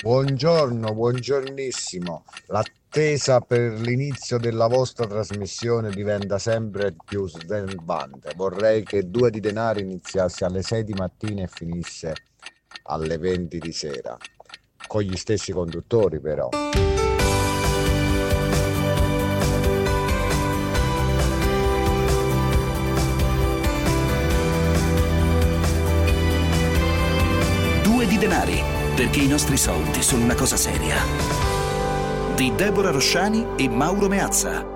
Buongiorno, buongiornissimo. L'attesa per l'inizio della vostra trasmissione diventa sempre più svenvante. Vorrei che Due di Denari iniziasse alle 6 di mattina e finisse alle 20 di sera. Con gli stessi conduttori però. Due di denari, perché i nostri soldi sono una cosa seria. Di Deborah Rosciani e Mauro Meazza.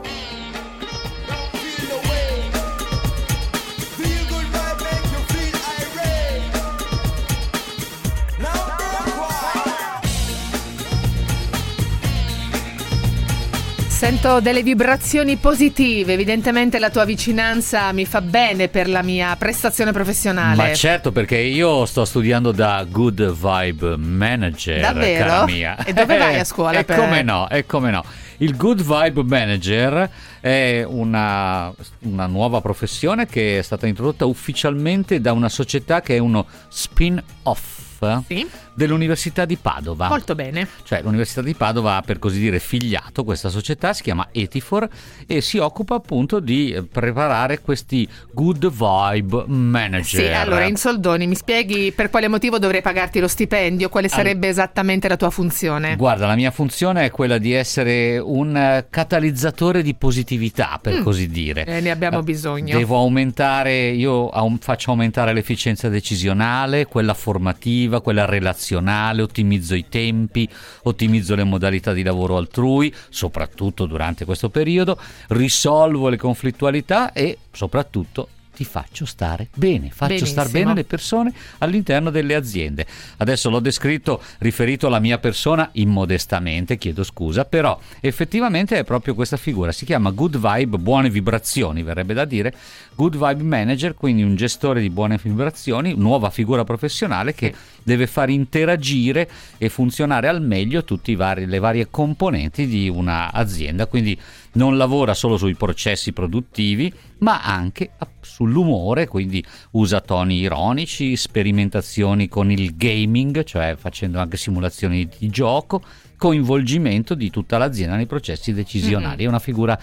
Sento delle vibrazioni positive, evidentemente la tua vicinanza mi fa bene per la mia prestazione professionale. Ma certo, perché io sto studiando da Good Vibe Manager, Davvero? cara mia. E dove vai a scuola E per- come no, e come no. Il Good Vibe Manager è una, una nuova professione che è stata introdotta ufficialmente da una società che è uno spin-off Sì, dell'Università di Padova. molto bene. Cioè l'Università di Padova ha per così dire figliato questa società, si chiama Etifor e si occupa appunto di eh, preparare questi good vibe manager. Sì, allora in soldoni mi spieghi per quale motivo dovrei pagarti lo stipendio, quale sarebbe esattamente la tua funzione? Guarda, la mia funzione è quella di essere un eh, catalizzatore di positività, per così dire. Eh, ne abbiamo Eh, bisogno. Devo aumentare, io faccio aumentare l'efficienza decisionale, quella formativa, quella relazionale, ottimizzo i tempi, ottimizzo le modalità di lavoro altrui, soprattutto durante questo periodo, risolvo le conflittualità e soprattutto ti faccio stare bene, faccio star bene le persone all'interno delle aziende. Adesso l'ho descritto riferito alla mia persona immodestamente, chiedo scusa, però effettivamente è proprio questa figura, si chiama Good Vibe, buone vibrazioni, verrebbe da dire, Good Vibe Manager, quindi un gestore di buone vibrazioni, nuova figura professionale che deve far interagire e funzionare al meglio tutte le varie componenti di un'azienda, quindi non lavora solo sui processi produttivi, ma anche a- sull'umore, quindi usa toni ironici, sperimentazioni con il gaming, cioè facendo anche simulazioni di gioco, coinvolgimento di tutta l'azienda nei processi decisionali. È una figura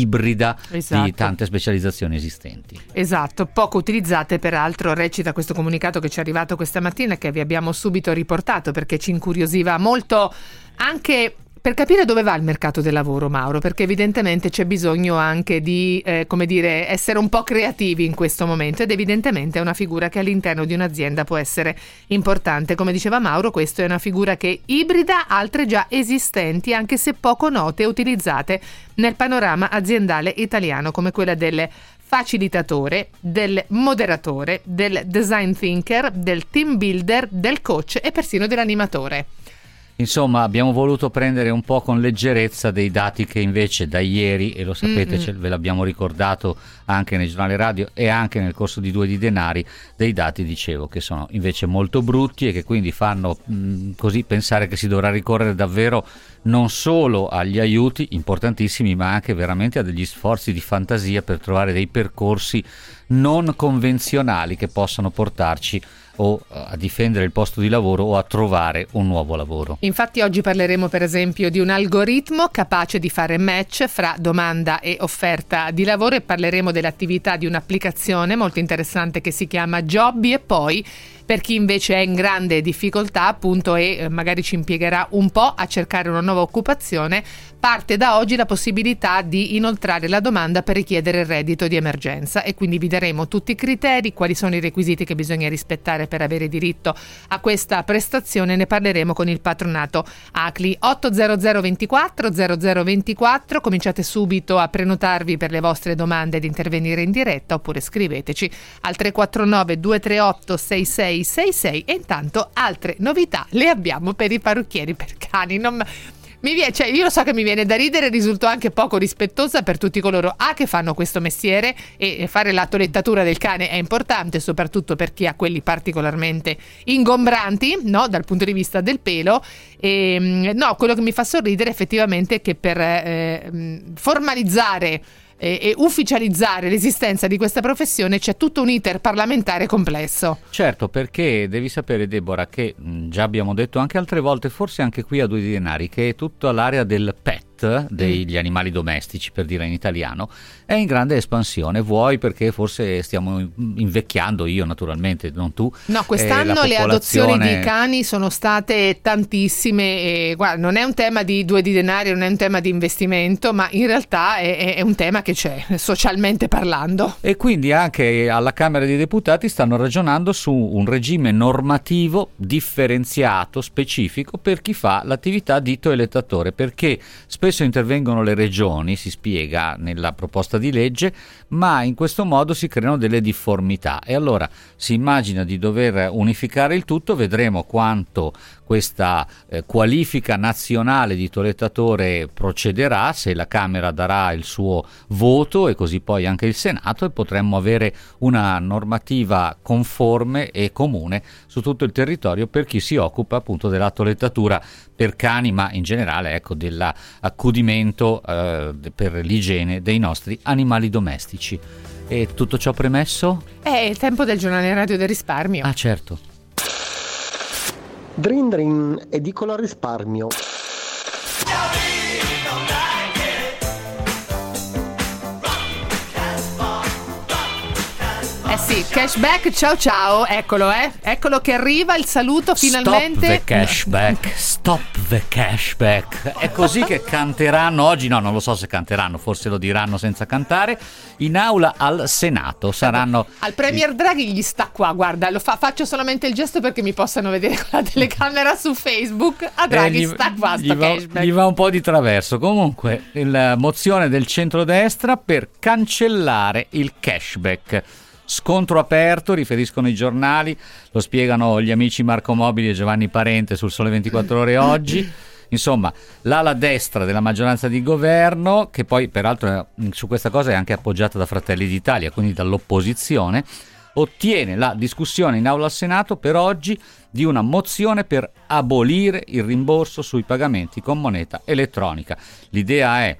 ibrida Esatto. di tante specializzazioni esistenti. Esatto, poco utilizzate peraltro, recita questo comunicato che ci è arrivato questa mattina che vi abbiamo subito riportato perché ci incuriosiva molto anche per capire dove va il mercato del lavoro, Mauro, perché evidentemente c'è bisogno anche di, eh, come dire, essere un po' creativi in questo momento ed evidentemente è una figura che all'interno di un'azienda può essere importante. Come diceva Mauro, questa è una figura che ibrida altre già esistenti, anche se poco note e utilizzate nel panorama aziendale italiano, come quella delle facilitatore, del moderatore, del design thinker, del team builder, del coach e persino dell'animatore. Insomma, abbiamo voluto prendere un po' con leggerezza dei dati che invece da ieri, e lo sapete, ce- ve l'abbiamo ricordato anche nel giornale radio e anche nel corso di Due di Denari, dei dati, dicevo, che sono invece molto brutti e che quindi fanno mh, così pensare che si dovrà ricorrere davvero non solo agli aiuti importantissimi, ma anche veramente a degli sforzi di fantasia per trovare dei percorsi non convenzionali che possano portarci o eh, a difendere il posto di lavoro o a trovare un nuovo lavoro. Infatti oggi parleremo per esempio di un algoritmo capace di fare match fra domanda e offerta di lavoro e parleremo dell'attività di un'applicazione molto interessante che si chiama Jobby e poi per chi invece è in grande difficoltà appunto e eh, magari ci impiegherà un po' a cercare una nuova occupazione, parte da oggi la possibilità di inoltrare la domanda per richiedere il reddito di emergenza. E quindi vi daremo tutti i criteri, quali sono i requisiti che bisogna rispettare per avere diritto a questa prestazione, ne parleremo con il patronato ACLI. 80024 0024, cominciate subito a prenotarvi per le vostre domande ed intervenire in diretta oppure scriveteci al 349 238 6666 e intanto altre novità le abbiamo per i parrucchieri per cani. Non- mi vie- cioè, io lo so che mi viene da ridere, risulto anche poco rispettosa per tutti coloro A che fanno questo mestiere e fare la tolettatura del cane è importante, soprattutto per chi ha quelli particolarmente ingombranti, no? dal punto di vista del pelo. E, mm, no, quello che mi fa sorridere effettivamente è che per eh, formalizzare e, e ufficializzare l'esistenza di questa professione c'è tutto un iter parlamentare complesso. Certo, perché devi sapere Deborah che mh, già abbiamo detto anche altre volte, forse anche qui a due denari, che tutta l'area del pet degli animali domestici, per dire in italiano, è in grande espansione. Vuoi perché forse stiamo invecchiando, io naturalmente, non tu. No, quest'anno popolazione... le adozioni di cani sono state tantissime. E, guarda, non è un tema di due di denari, non è un tema di investimento, ma in realtà è, è un tema che c'è, socialmente parlando. E quindi anche alla Camera dei Deputati stanno ragionando su un regime normativo differenziato, specifico per chi fa l'attività di toelettatore, perché spesso Spesso intervengono le regioni, si spiega nella proposta di legge, ma in questo modo si creano delle difformità. E allora si immagina di dover unificare il tutto, vedremo quanto questa eh, qualifica nazionale di toilettatore procederà, se la Camera darà il suo voto e così poi anche il Senato e potremmo avere una normativa conforme e comune su tutto il territorio per chi si occupa appunto della toilettatura per cani, ma in generale ecco dell'accudimento eh, per l'igiene dei nostri animali domestici. E tutto ciò premesso? È il tempo del giornale radio del risparmio. Ah certo. Drin Drin, edicola risparmio. Sì, cashback, ciao ciao, eccolo eh, eccolo che arriva il saluto finalmente. Stop the cashback, stop the cashback. È così che canteranno oggi, no non lo so se canteranno, forse lo diranno senza cantare, in aula al Senato. Saranno... Al Premier Draghi gli sta qua, guarda, lo fa, faccio solamente il gesto perché mi possano vedere con la telecamera su Facebook. A Draghi eh, gli, sta qua, gli va, gli va un po' di traverso. Comunque, la mozione del centrodestra per cancellare il cashback. Scontro aperto, riferiscono i giornali, lo spiegano gli amici Marco Mobili e Giovanni Parente sul Sole 24 Ore oggi. Insomma, l'ala destra della maggioranza di governo, che poi peraltro su questa cosa è anche appoggiata da Fratelli d'Italia, quindi dall'opposizione, ottiene la discussione in aula al Senato per oggi di una mozione per abolire il rimborso sui pagamenti con moneta elettronica. L'idea è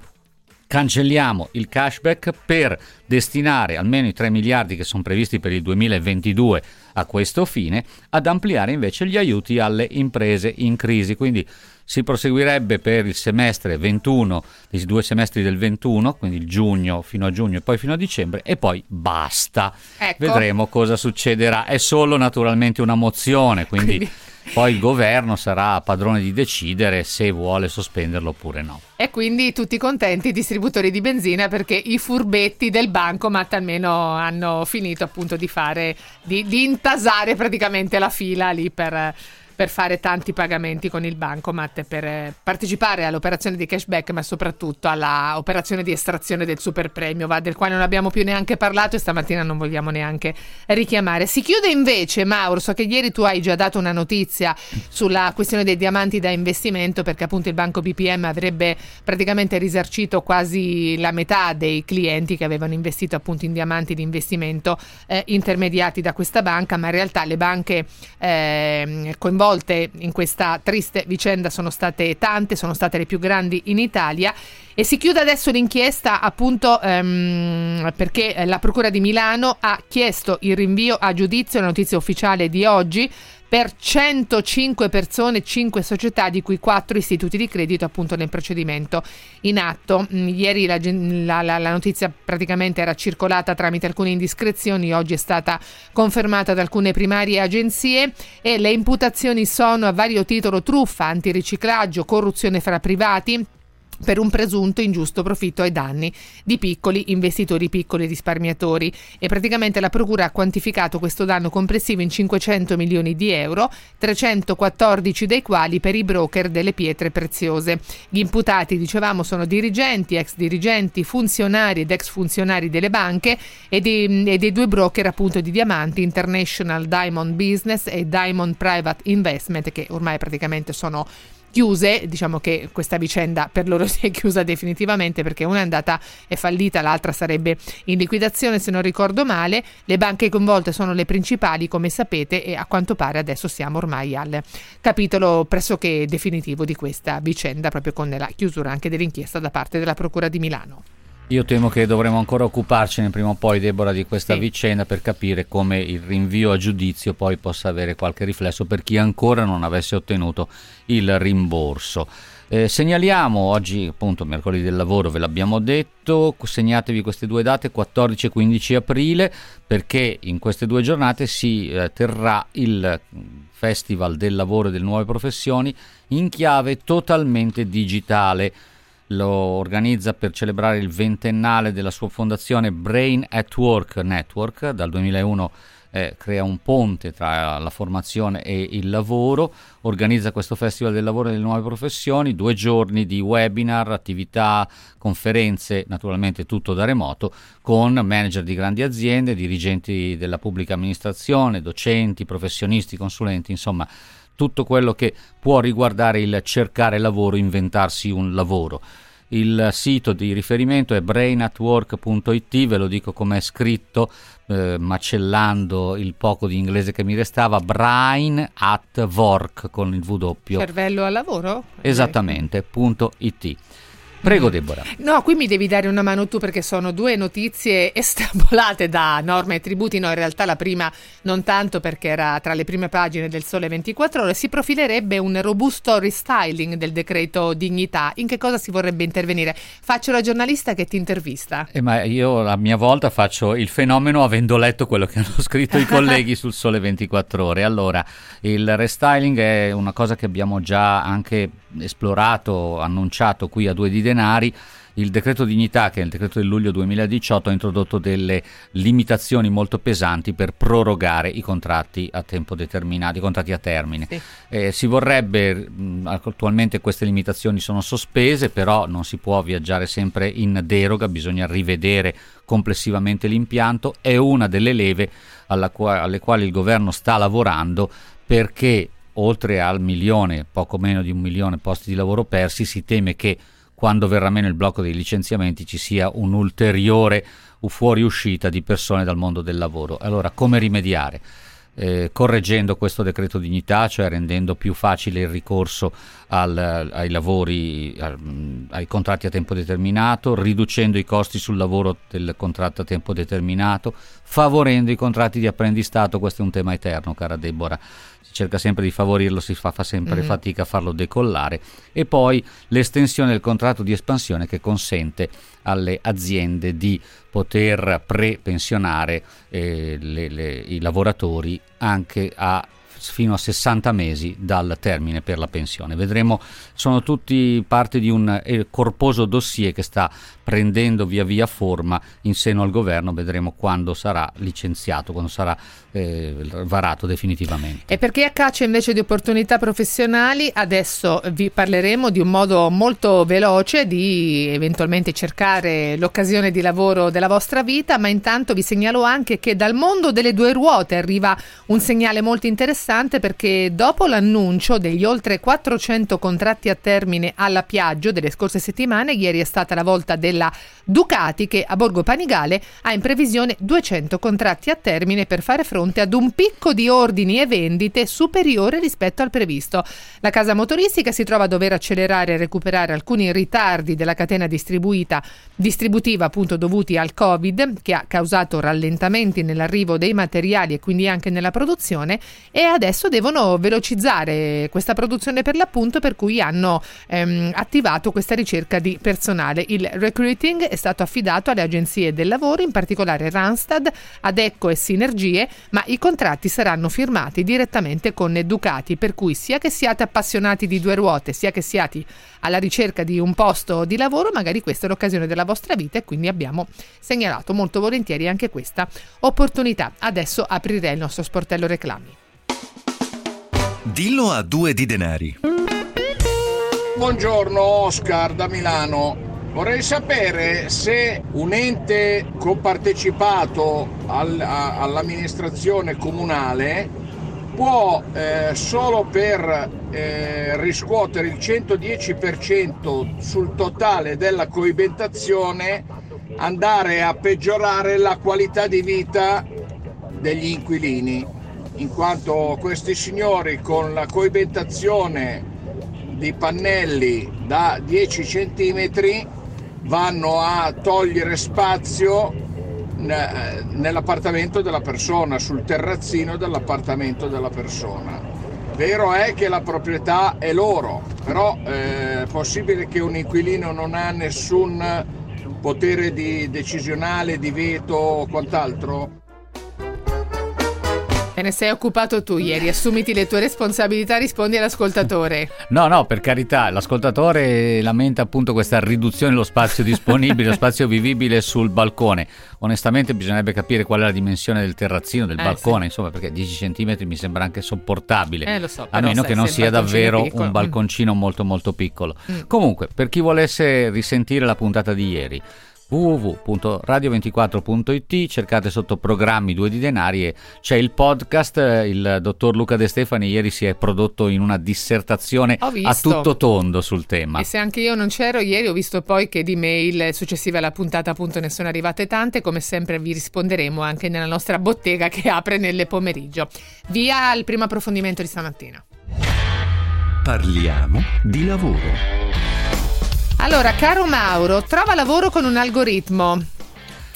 cancelliamo il cashback per destinare almeno i 3 miliardi che sono previsti per il 2022 a questo fine, ad ampliare invece gli aiuti alle imprese in crisi. Quindi si proseguirebbe per il semestre 21, i due semestri del 21, quindi il giugno fino a giugno e poi fino a dicembre e poi basta. Ecco. Vedremo cosa succederà. È solo naturalmente una mozione, quindi... quindi poi il governo sarà padrone di decidere se vuole sospenderlo oppure no. E quindi tutti contenti i distributori di benzina perché i furbetti del bancomat almeno hanno finito appunto di fare, di, di intasare praticamente la fila lì per per fare tanti pagamenti con il bancomat per eh, partecipare all'operazione di cashback, ma soprattutto all'operazione di estrazione del super premio, del quale non abbiamo più neanche parlato e stamattina non vogliamo neanche richiamare. Si chiude invece, Mauro, so che ieri tu hai già dato una notizia sulla questione dei diamanti da investimento, perché appunto il banco BPM avrebbe praticamente risarcito quasi la metà dei clienti che avevano investito appunto in diamanti di investimento eh, intermediati da questa banca, ma in realtà le banche eh, coinvolte coinvolte in questa triste vicenda sono state tante, sono state le più grandi in Italia. E si chiude adesso l'inchiesta appunto ehm, perché la Procura di Milano ha chiesto il rinvio a giudizio, la notizia ufficiale di oggi, per 105 persone, 5 società, di cui 4 istituti di credito appunto nel procedimento in atto. Mm, ieri la, la, la, notizia praticamente era circolata tramite alcune indiscrezioni, oggi è stata confermata da alcune primarie agenzie e le imputazioni sono a vario titolo truffa, antiriciclaggio, corruzione fra privati per un presunto ingiusto profitto ai danni di piccoli investitori, piccoli risparmiatori e praticamente la Procura ha quantificato questo danno complessivo in 500 milioni di euro, 314 dei quali per i broker delle pietre preziose. Gli imputati, dicevamo, sono dirigenti, ex dirigenti, funzionari ed ex funzionari delle banche e dei, e dei due broker appunto di diamanti, International Diamond Business e Diamond Private Investment, che ormai praticamente sono chiuse, diciamo che questa vicenda per loro si è chiusa definitivamente perché una è andata è fallita, l'altra sarebbe in liquidazione se non ricordo male, le banche coinvolte sono le principali come sapete e a quanto pare adesso siamo ormai al capitolo pressoché definitivo di questa vicenda proprio con la chiusura anche dell'inchiesta da parte della Procura di Milano. Io temo che dovremo ancora occuparcene prima o poi, Deborah, di questa Sì. vicenda per capire come il rinvio a giudizio poi possa avere qualche riflesso per chi ancora non avesse ottenuto il rimborso. Eh, segnaliamo oggi, appunto, mercoledì del lavoro, ve l'abbiamo detto, segnatevi queste due date, 14 e 15 aprile, perché in queste due giornate si eh, terrà il Festival del lavoro e delle nuove professioni in chiave totalmente digitale lo organizza per celebrare il ventennale della sua fondazione Brain at Work Network. Dal 2001 eh, crea un ponte tra la formazione e il lavoro, organizza questo Festival del lavoro e delle nuove professioni, due giorni di webinar, attività, conferenze, naturalmente tutto da remoto, con manager di grandi aziende, dirigenti della pubblica amministrazione, docenti, professionisti, consulenti, insomma tutto quello che può riguardare il cercare lavoro, inventarsi un lavoro. Il sito di riferimento è brainatwork.it, ve lo dico come è scritto, eh, macellando il poco di inglese che mi restava, brain at work con il W. Cervello al lavoro? Esattamente, punto it. Prego Deborah. No, qui mi devi dare una mano tu perché sono due notizie estrapolate da norme e tributi. No, in realtà la prima non tanto perché era tra le prime pagine del Sole 24 Ore. Si profilerebbe un robusto restyling del decreto dignità. In che cosa si vorrebbe intervenire? Faccio la giornalista che ti intervista. Eh, ma io a mia volta faccio il fenomeno avendo letto quello che hanno scritto i colleghi sul Sole 24 Ore. Allora, il restyling è una cosa che abbiamo già anche esplorato, annunciato qui a due di denari. Il decreto dignità, che è il decreto del luglio 2018, ha introdotto delle limitazioni molto pesanti per prorogare i contratti a tempo determinato, i contratti a termine. Sì. Eh, si vorrebbe, mh, attualmente queste limitazioni sono sospese, però non si può viaggiare sempre in deroga, bisogna rivedere complessivamente l'impianto. È una delle leve qua- alle quali il governo sta lavorando perché oltre al milione, poco meno di un milione posti di lavoro persi, si teme che quando verrà meno il blocco dei licenziamenti ci sia un'ulteriore fuoriuscita di persone dal mondo del lavoro. Allora, come rimediare? Eh, correggendo questo decreto dignità, cioè rendendo più facile il ricorso al- ai lavori, al- ai contratti a tempo determinato, riducendo i costi sul lavoro del contratto a tempo determinato, favorendo i contratti di apprendistato, questo è un tema eterno, cara Deborah si cerca sempre di favorirlo, si fa, fa sempre Mhm. fatica a farlo decollare e poi l'estensione del contratto di espansione che consente alle aziende di poter pre-pensionare eh, le- le- i lavoratori anche a fino a 60 mesi dal termine per la pensione. Vedremo, sono tutti parte di un eh, corposo dossier che sta prendendo via via forma in seno al governo, vedremo quando sarà licenziato, quando sarà eh, varato definitivamente. E per chi a caccia invece di opportunità professionali, adesso vi parleremo di un modo molto veloce di eventualmente cercare l'occasione di lavoro della vostra vita, ma intanto vi segnalo anche che dal mondo delle due ruote arriva un segnale molto interessante perché dopo l'annuncio degli oltre 400 contratti a termine alla Piaggio delle scorse settimane, ieri è stata la volta della Ducati che a Borgo Panigale ha in previsione 200 contratti a termine per fare fronte ad un picco di ordini e vendite superiore rispetto al previsto. La casa motoristica si trova a dover accelerare e recuperare alcuni ritardi della catena distributiva appunto dovuti al Covid che ha causato rallentamenti nell'arrivo dei materiali e quindi anche nella produzione e adesso devono velocizzare questa produzione per l'appunto per cui hanno ehm, attivato questa ricerca di personale. Il recruiting è stato affidato alle agenzie del lavoro, in particolare Randstad, Adecco e Sinergie, ma i contratti saranno firmati direttamente con Ducati, per cui sia che siate appassionati di due ruote, sia che siate alla ricerca di un posto di lavoro, magari questa è l'occasione della vostra vita e quindi abbiamo segnalato molto volentieri anche questa opportunità. Adesso aprirei il nostro sportello reclami. Dillo a due di denari. Buongiorno Oscar da Milano. Vorrei sapere se un ente compartecipato al- a- all'amministrazione comunale può eh, solo per eh, riscuotere il 110% sul totale della coibentazione andare a peggiorare la qualità di vita degli inquilini, in quanto questi signori con la coibentazione di pannelli da 10 centimetri vanno a togliere spazio nell'appartamento della persona, sul terrazzino dell'appartamento della persona. Vero è che la proprietà è loro, però eh, è possibile che un inquilino non ha nessun potere di decisionale, di veto o quant'altro? Te ne sei occupato tu ieri, assumiti le tue responsabilità, rispondi all'ascoltatore. No, no, per carità, l'ascoltatore lamenta appunto questa riduzione dello spazio disponibile, lo spazio vivibile sul balcone. Onestamente bisognerebbe capire qual è la dimensione del terrazzino, del eh, balcone, sì. insomma, perché 10 cm mi sembra anche sopportabile. Eh, lo so, a meno sai, che non sia davvero piccolo. un balconcino molto molto piccolo. Mm. Comunque, per chi volesse risentire la puntata di ieri, www.radio24.it, cercate sotto programmi due di denari e c'è il podcast, il dottor Luca De Stefani ieri si è prodotto in una dissertazione a tutto tondo sul tema. E se anche io non c'ero ieri ho visto poi che di mail successive alla puntata appunto ne sono arrivate tante, come sempre vi risponderemo anche nella nostra bottega che apre nelle pomeriggio. Via al primo approfondimento di stamattina. Parliamo di lavoro. Allora, caro Mauro, trova lavoro con un algoritmo.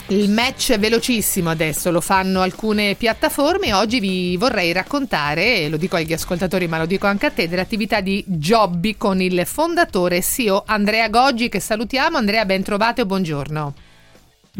Il match è velocissimo adesso, lo fanno alcune piattaforme. Oggi vi vorrei raccontare, e lo dico agli ascoltatori ma lo dico anche a te, dell'attività di Jobby con il fondatore CEO Andrea Goggi che salutiamo. Andrea, ben trovato e buongiorno.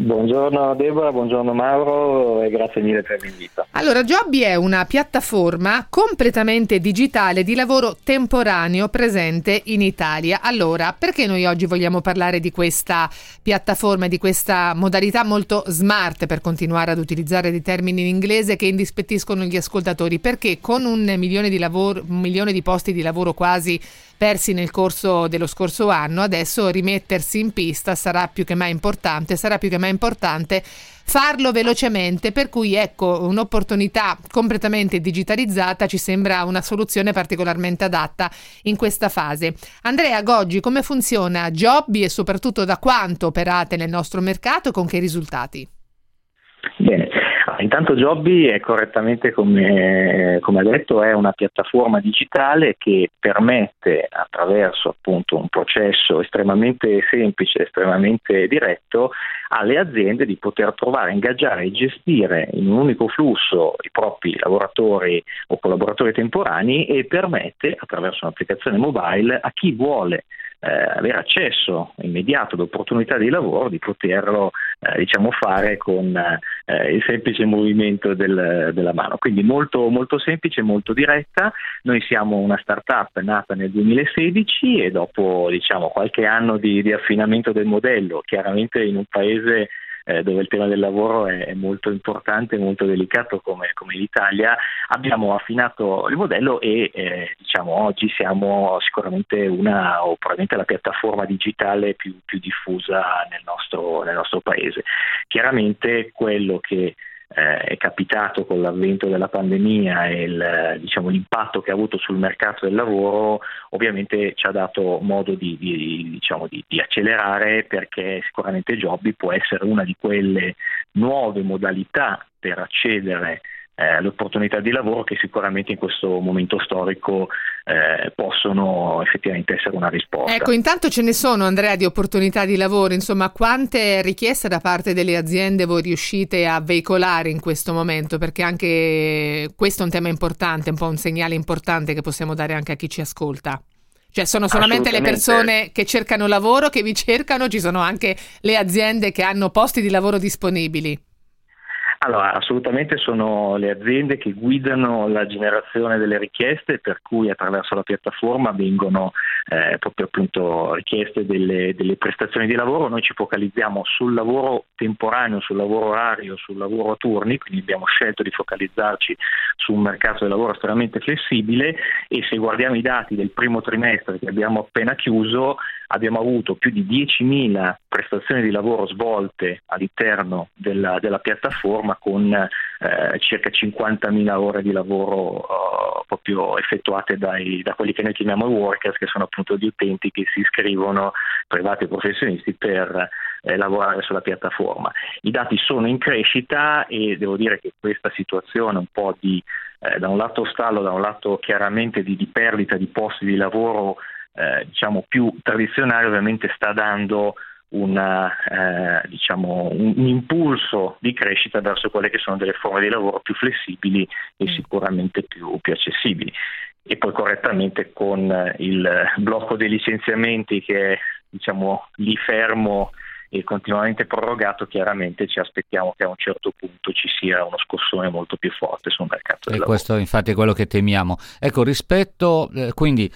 Buongiorno Deborah, buongiorno Mauro e grazie mille per l'invito. Allora, Jobby è una piattaforma completamente digitale di lavoro temporaneo presente in Italia. Allora, perché noi oggi vogliamo parlare di questa piattaforma e di questa modalità molto smart, per continuare ad utilizzare dei termini in inglese che indispettiscono gli ascoltatori? Perché con un milione di, lavoro, un milione di posti di lavoro quasi persi nel corso dello scorso anno, adesso rimettersi in pista sarà più che mai importante, sarà più che mai importante farlo velocemente, per cui ecco un'opportunità completamente digitalizzata ci sembra una soluzione particolarmente adatta in questa fase. Andrea Goggi, come funziona Jobby e soprattutto da quanto operate nel nostro mercato e con che risultati? Bene, intanto Jobby è correttamente come, come ha detto, è una piattaforma digitale che permette attraverso appunto un processo estremamente semplice, estremamente diretto alle aziende di poter trovare, ingaggiare e gestire in un unico flusso i propri lavoratori o collaboratori temporanei e permette attraverso un'applicazione mobile a chi vuole eh, avere accesso immediato ad opportunità di lavoro di poterlo eh, diciamo fare con eh, il semplice movimento del, della mano. Quindi molto, molto semplice, molto diretta. Noi siamo una startup nata nel 2016 e dopo diciamo, qualche anno di, di affinamento del modello, chiaramente in un paese eh, dove il tema del lavoro è, è molto importante molto delicato come, come, l'Italia, abbiamo affinato il modello e eh, diciamo, oggi siamo sicuramente una o probabilmente la piattaforma digitale più, più diffusa nel nostro, nel nostro paese. Chiaramente quello che eh, è capitato con l'avvento della pandemia e il, diciamo, l'impatto che ha avuto sul mercato del lavoro ovviamente ci ha dato modo di, di, diciamo, di, di accelerare perché sicuramente Jobby può essere una di quelle nuove modalità per accedere eh, le opportunità di lavoro che sicuramente in questo momento storico eh, possono effettivamente essere una risposta. Ecco, intanto ce ne sono Andrea di opportunità di lavoro, insomma quante richieste da parte delle aziende voi riuscite a veicolare in questo momento? Perché anche questo è un tema importante, un po' un segnale importante che possiamo dare anche a chi ci ascolta. Cioè sono solamente le persone che cercano lavoro, che vi cercano, ci sono anche le aziende che hanno posti di lavoro disponibili. Allora, assolutamente sono le aziende che guidano la generazione delle richieste, per cui attraverso la piattaforma vengono eh, proprio appunto richieste delle, delle, prestazioni di lavoro. Noi ci focalizziamo sul lavoro temporaneo, sul lavoro orario, sul lavoro a turni, quindi abbiamo scelto di focalizzarci su un mercato del lavoro estremamente flessibile e se guardiamo i dati del primo trimestre che abbiamo appena chiuso, abbiamo avuto più di 10.000 prestazioni di lavoro svolte all'interno della, della piattaforma con eh, circa 50.000 ore di lavoro uh, proprio effettuate dai, da quelli che noi chiamiamo workers, che sono appunto gli utenti che si iscrivono, privati e professionisti, per eh, lavorare sulla piattaforma. I dati sono in crescita e devo dire che questa situazione un po' di eh, da un lato stallo, da un lato chiaramente di, di perdita di posti di lavoro eh, diciamo più tradizionale ovviamente sta dando una, eh, diciamo, un, un, impulso di crescita verso quelle che sono delle forme di lavoro più flessibili e mm. sicuramente più, più accessibili. E poi correttamente con il blocco dei licenziamenti che è diciamo, lì fermo e continuamente prorogato, chiaramente ci aspettiamo che a un certo punto ci sia uno scossone molto più forte sul mercato del e lavoro. questo infatti è quello che temiamo. Ecco, rispetto, eh, quindi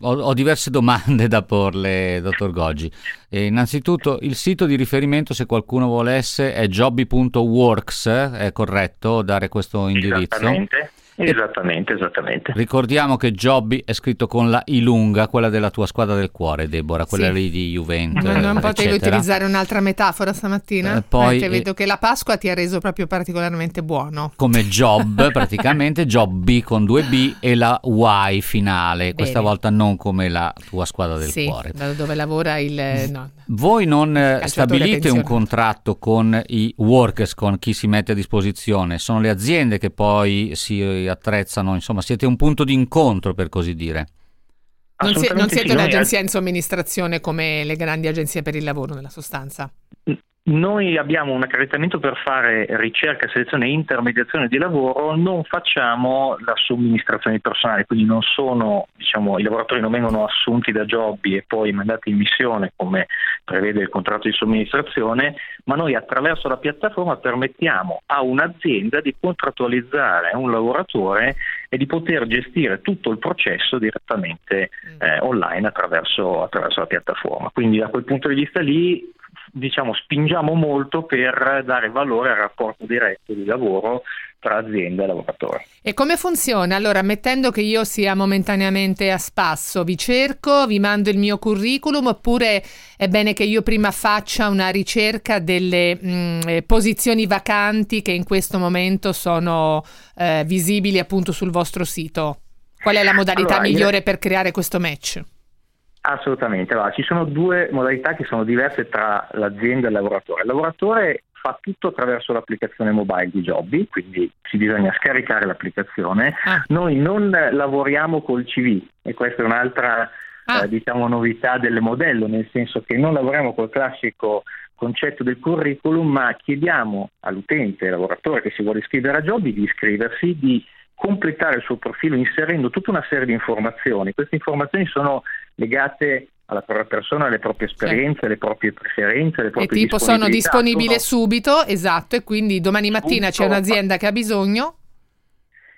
ho, ho, diverse domande da porle, dottor Goggi. E innanzitutto, il sito di riferimento, se qualcuno volesse, è jobby.works, è corretto dare questo indirizzo? Esattamente. Esattamente, esattamente. Ricordiamo che Jobby è scritto con la I lunga, quella della tua squadra del cuore, Deborah, quella sì. lì di Juventus. Ma non potevi utilizzare un'altra metafora stamattina? Eh, poi, Perché vedo che la Pasqua ti ha reso proprio particolarmente buono. Come Job, praticamente, Jobby con due B e la Y finale, Bene. questa volta non come la tua squadra del sì, cuore. Da dove lavora il... No. Voi non eh, stabilite un contratto con i workers, con chi si mette a disposizione, sono le aziende che poi si attrezzano, insomma siete un punto di incontro per così dire. Non, si, non siete sì, un'agenzia in somministrazione come le grandi agenzie per il lavoro nella sostanza? Noi abbiamo un accreditamento per fare ricerca, selezione e intermediazione di lavoro, non facciamo la somministrazione di personale, quindi non sono, diciamo, i lavoratori non vengono assunti da Jobby e poi mandati in missione come prevede il contratto di somministrazione, ma noi attraverso la piattaforma permettiamo a un'azienda di contrattualizzare un lavoratore e di poter gestire tutto il processo direttamente mm. eh, online attraverso, attraverso la piattaforma. Quindi da quel punto di vista lì diciamo, spingiamo molto per dare valore al rapporto diretto di lavoro tra azienda e lavoratore. E come funziona? Allora, mettendo che io sia momentaneamente a spasso, vi cerco, vi mando il mio curriculum oppure è bene che io prima faccia una ricerca delle mh, mm, eh, posizioni vacanti che in questo momento sono eh, visibili appunto sul vostro sito? Qual è la modalità allora, migliore io... per creare questo match? Assolutamente, allora, ci sono due modalità che sono diverse tra l'azienda e il lavoratore. Il lavoratore fa tutto attraverso l'applicazione mobile di Jobby, quindi ci bisogna scaricare l'applicazione. Ah. Noi non lavoriamo col CV e questa è un'altra ah. eh, diciamo, novità del modello, nel senso che non lavoriamo col classico concetto del curriculum, ma chiediamo all'utente, al lavoratore che si vuole iscrivere a Jobby di iscriversi, di completare il suo profilo inserendo tutta una serie di informazioni. Queste informazioni sono legate alla propria persona, alle proprie esperienze, alle proprie preferenze, alle proprie E tipo sono disponibile sono... subito, esatto, e quindi domani mattina subito, c'è un'azienda che ha bisogno?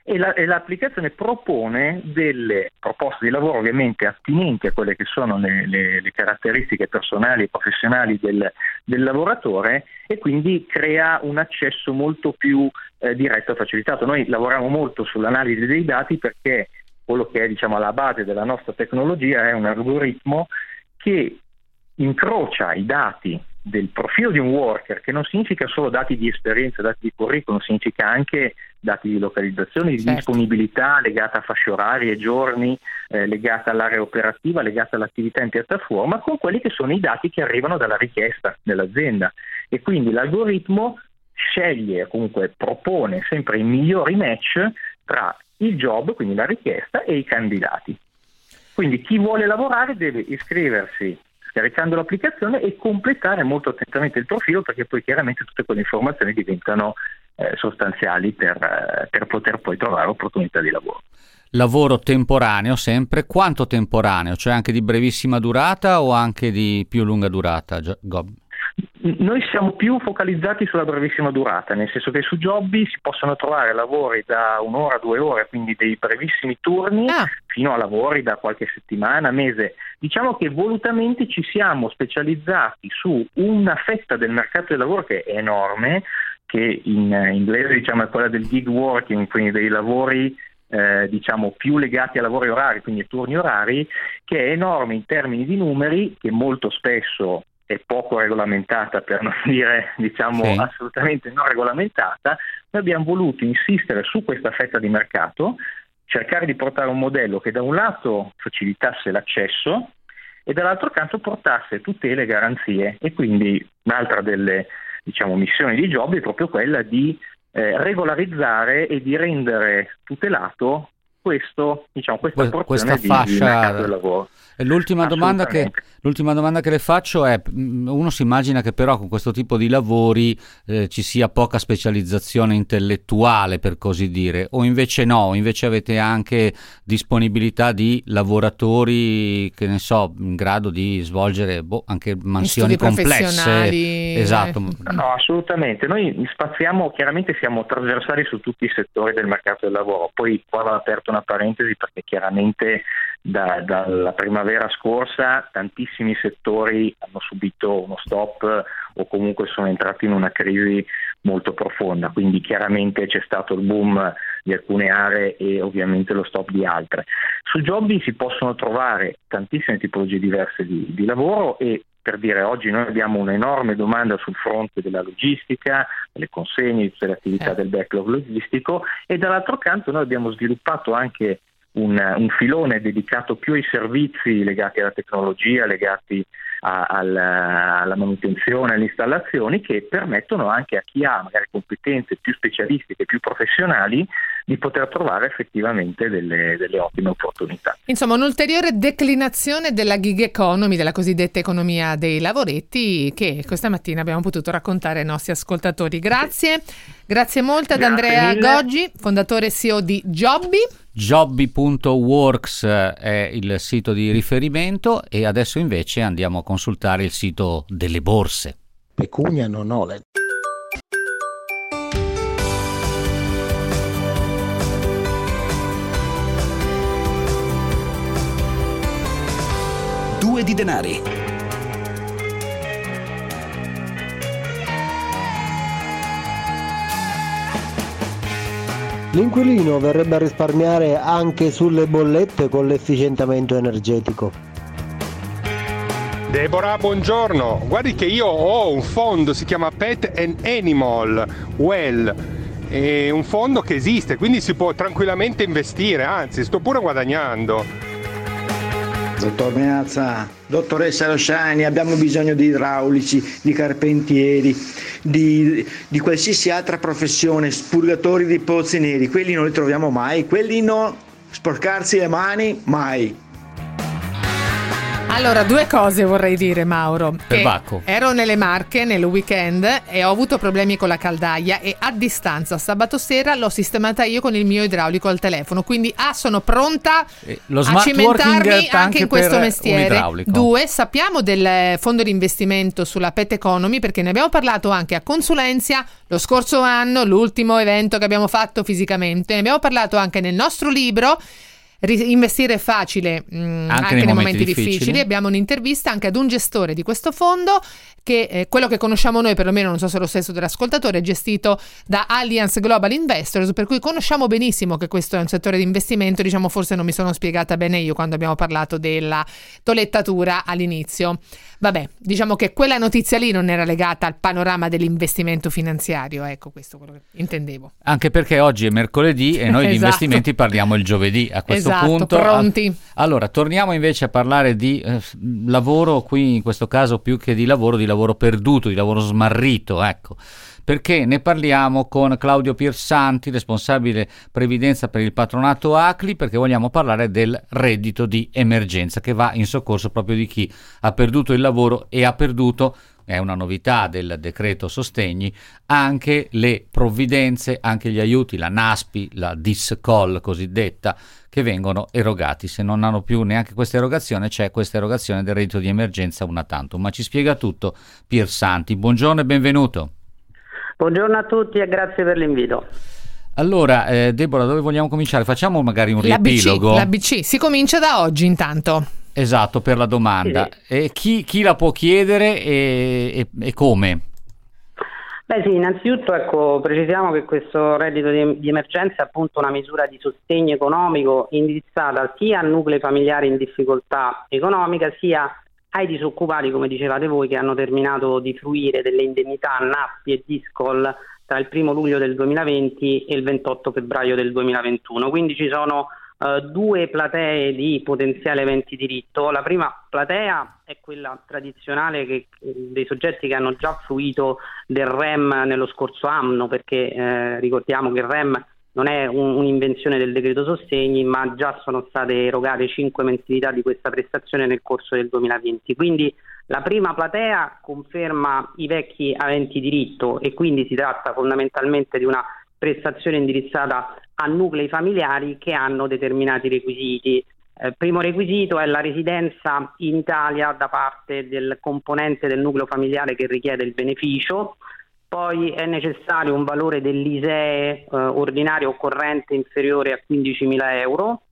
E, la, e, l'applicazione propone delle proposte di lavoro ovviamente attinenti a quelle che sono le, le, le caratteristiche personali e professionali del, del, lavoratore e quindi crea un accesso molto più eh, diretto e facilitato. Noi lavoriamo molto sull'analisi dei dati perché quello che è diciamo, alla base della nostra tecnologia è un algoritmo che incrocia i dati del profilo di un worker, che non significa solo dati di esperienza, dati di curriculum, significa anche dati di localizzazione, di certo. disponibilità legata a fasce orarie, giorni, eh, legata all'area operativa, legata all'attività in piattaforma, con quelli che sono i dati che arrivano dalla richiesta dell'azienda. E quindi l'algoritmo sceglie, comunque propone sempre i migliori match tra il job, quindi la richiesta, e i candidati. Quindi chi vuole lavorare deve iscriversi scaricando l'applicazione e completare molto attentamente il profilo perché poi chiaramente tutte quelle informazioni diventano eh, sostanziali per, eh, per poter poi trovare opportunità di lavoro lavoro temporaneo sempre. Quanto temporaneo? Cioè anche di brevissima durata o anche di più lunga durata? Gob? Noi siamo più focalizzati sulla brevissima durata, nel senso che su Jobby si possono trovare lavori da un'ora, due ore, quindi dei brevissimi turni, ah. fino a lavori da qualche settimana, mese. Diciamo che volutamente ci siamo specializzati su una fetta del mercato del lavoro che è enorme, che in inglese diciamo, è quella del gig working, quindi dei lavori eh, diciamo più legati a lavori orari, quindi a turni orari, che è enorme in termini di numeri, che molto spesso è poco regolamentata, per non dire diciamo sì. assolutamente non regolamentata, noi abbiamo voluto insistere su questa fetta di mercato, cercare di portare un modello che da un lato facilitasse l'accesso e dall'altro canto portasse tutele e garanzie e quindi un'altra delle diciamo, missioni di Job è proprio quella di eh, regolarizzare e di rendere tutelato questo, diciamo, questa, questa fascia di, di lavoro. L'ultima domanda, che, l'ultima domanda, che, le faccio è, mm, uno si immagina che però con questo tipo di lavori eh, ci sia poca specializzazione intellettuale, per così dire, o invece no, invece avete anche disponibilità di lavoratori, che ne so, in grado di svolgere boh, anche mansioni complesse. Esatto. No, assolutamente. Noi spaziamo, chiaramente siamo trasversali su tutti i settori del mercato del lavoro, poi qua va aperto una parentesi perché chiaramente da, dalla primavera scorsa tantissimi settori hanno subito uno stop o comunque sono entrati in una crisi molto profonda, quindi chiaramente c'è stato il boom di alcune aree e ovviamente lo stop di altre. Su Jobby si possono trovare tantissime tipologie diverse di, di lavoro e per dire oggi noi abbiamo un'enorme domanda sul fronte della logistica, delle consegne, delle attività eh. del backlog logistico e dall'altro canto noi abbiamo sviluppato anche un, un, filone dedicato più ai servizi legati alla tecnologia, legati a, alla, alla, manutenzione, alle installazioni, che permettono anche a chi ha magari competenze più specialistiche, più professionali, di poter trovare effettivamente delle, delle ottime opportunità. Insomma, un'ulteriore declinazione della gig economy, della cosiddetta economia dei lavoretti, che questa mattina abbiamo potuto raccontare ai nostri ascoltatori. Grazie, grazie molto ad grazie Andrea mille. Goggi, fondatore CEO di Jobby. Jobby.works eh, è il sito di riferimento e adesso invece andiamo a consultare il sito delle borse. Pecunia non ho letto. Due di denari. L'inquilino verrebbe a risparmiare anche sulle bollette con l'efficientamento energetico. Deborah, buongiorno. Guardi che io ho un fondo, si chiama Pet and Animal Well. È un fondo che esiste, quindi si può tranquillamente investire, anzi sto pure guadagnando. Dottor Menazza, dottoressa Rosciani, abbiamo bisogno di idraulici, di carpentieri, di, di, qualsiasi altra professione, spurgatori di pozzi neri, quelli non li troviamo mai, quelli no, sporcarsi le mani mai. Allora, due cose vorrei dire, Mauro. ero nelle Marche nel weekend e ho avuto problemi con la caldaia e a distanza sabato sera l'ho sistemata io con il mio idraulico al telefono. Quindi, A, sono pronta a cimentarmi anche in questo mestiere. Due, sappiamo del fondo di investimento sulla Pet Economy perché ne abbiamo parlato anche a Consulenza lo scorso anno, l'ultimo evento che abbiamo fatto fisicamente. Ne abbiamo parlato anche nel nostro libro investire è facile mh, mm, anche, anche, nei, nei momenti, momenti difficili. difficili. Abbiamo un'intervista anche ad un gestore di questo fondo che eh, quello che conosciamo noi, perlomeno non so se è lo stesso dell'ascoltatore, è gestito da Allianz Global Investors, per cui conosciamo benissimo che questo è un settore di investimento, diciamo forse non mi sono spiegata bene io quando abbiamo parlato della tolettatura all'inizio. Vabbè, diciamo che quella notizia lì non era legata al panorama dell'investimento finanziario, ecco questo quello che intendevo. Anche perché oggi è mercoledì e noi esatto. di investimenti parliamo il giovedì a questo esatto, punto. Pronti. Allora, torniamo invece a parlare di eh, lavoro, qui in questo caso più che di lavoro, di lavoro perduto, di lavoro smarrito, ecco perché ne parliamo con Claudio Piersanti, responsabile previdenza per il patronato ACLI, perché vogliamo parlare del reddito di emergenza che va in soccorso proprio di chi ha perduto il lavoro e ha perduto è una novità del decreto sostegni, anche le provvidenze, anche gli aiuti, la NASPI, la DISCOL cosiddetta, che vengono erogati. Se non hanno più neanche questa erogazione, c'è questa erogazione del reddito di emergenza una tantum. Ma ci spiega tutto Pier Santi. Buongiorno e benvenuto. Buongiorno a tutti e grazie per l'invito. Allora, eh, Deborah, dove vogliamo cominciare? Facciamo magari un riepilogo. L'ABC, si comincia da oggi intanto. Esatto, per la domanda. Sì. E chi, chi, la può chiedere e, e, e, come? Beh sì, innanzitutto ecco, precisiamo che questo reddito di, di, emergenza è appunto una misura di sostegno economico indirizzata sia a nuclei familiari in difficoltà economica sia ai disoccupati, come dicevate voi, che hanno terminato di fruire delle indennità NAPPI e Discol tra il 1 luglio del 2020 e il 28 febbraio del 2021. Quindi ci sono uh, due platee di potenziale eventi diritto. La prima platea è quella tradizionale che, dei soggetti che hanno già fruito del REM nello scorso anno, perché eh, ricordiamo che il REM non è un, un'invenzione del decreto sostegni, ma già sono state erogate 5 mensilità di questa prestazione nel corso del 2020. Quindi la prima platea conferma i vecchi aventi diritto e quindi si tratta fondamentalmente di una prestazione indirizzata a nuclei familiari che hanno determinati requisiti. Eh, primo requisito è la residenza in Italia da parte del componente del nucleo familiare che richiede il beneficio, poi è necessario un valore dell'ISEE eh, ordinario o corrente inferiore a 15.000 euro.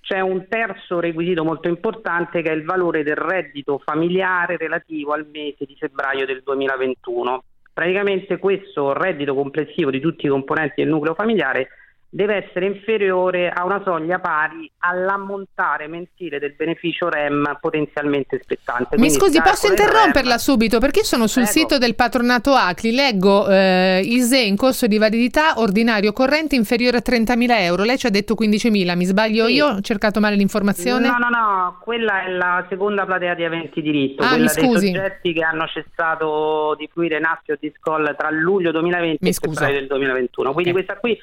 C'è un terzo requisito molto importante che è il valore del reddito familiare relativo al mese di febbraio del 2021. Praticamente questo reddito complessivo di tutti i componenti del nucleo familiare deve essere inferiore a una soglia pari all'ammontare mensile del beneficio REM potenzialmente spettante. Mi scusi, posso interromperla REM... subito? Perché sono sul Prego. sito del patronato ACLI, leggo eh, ISE in corso di validità ordinario corrente inferiore a 30.000 euro. Lei ci ha detto 15.000, mi sbaglio sì. io? Ho cercato male l'informazione? No, no, no, quella è la seconda platea di aventi diritto, ah, quella dei soggetti che hanno cessato di fruire NASPI o di SCOL tra luglio 2020 mi e febbraio del 2021. Quindi okay. questa qui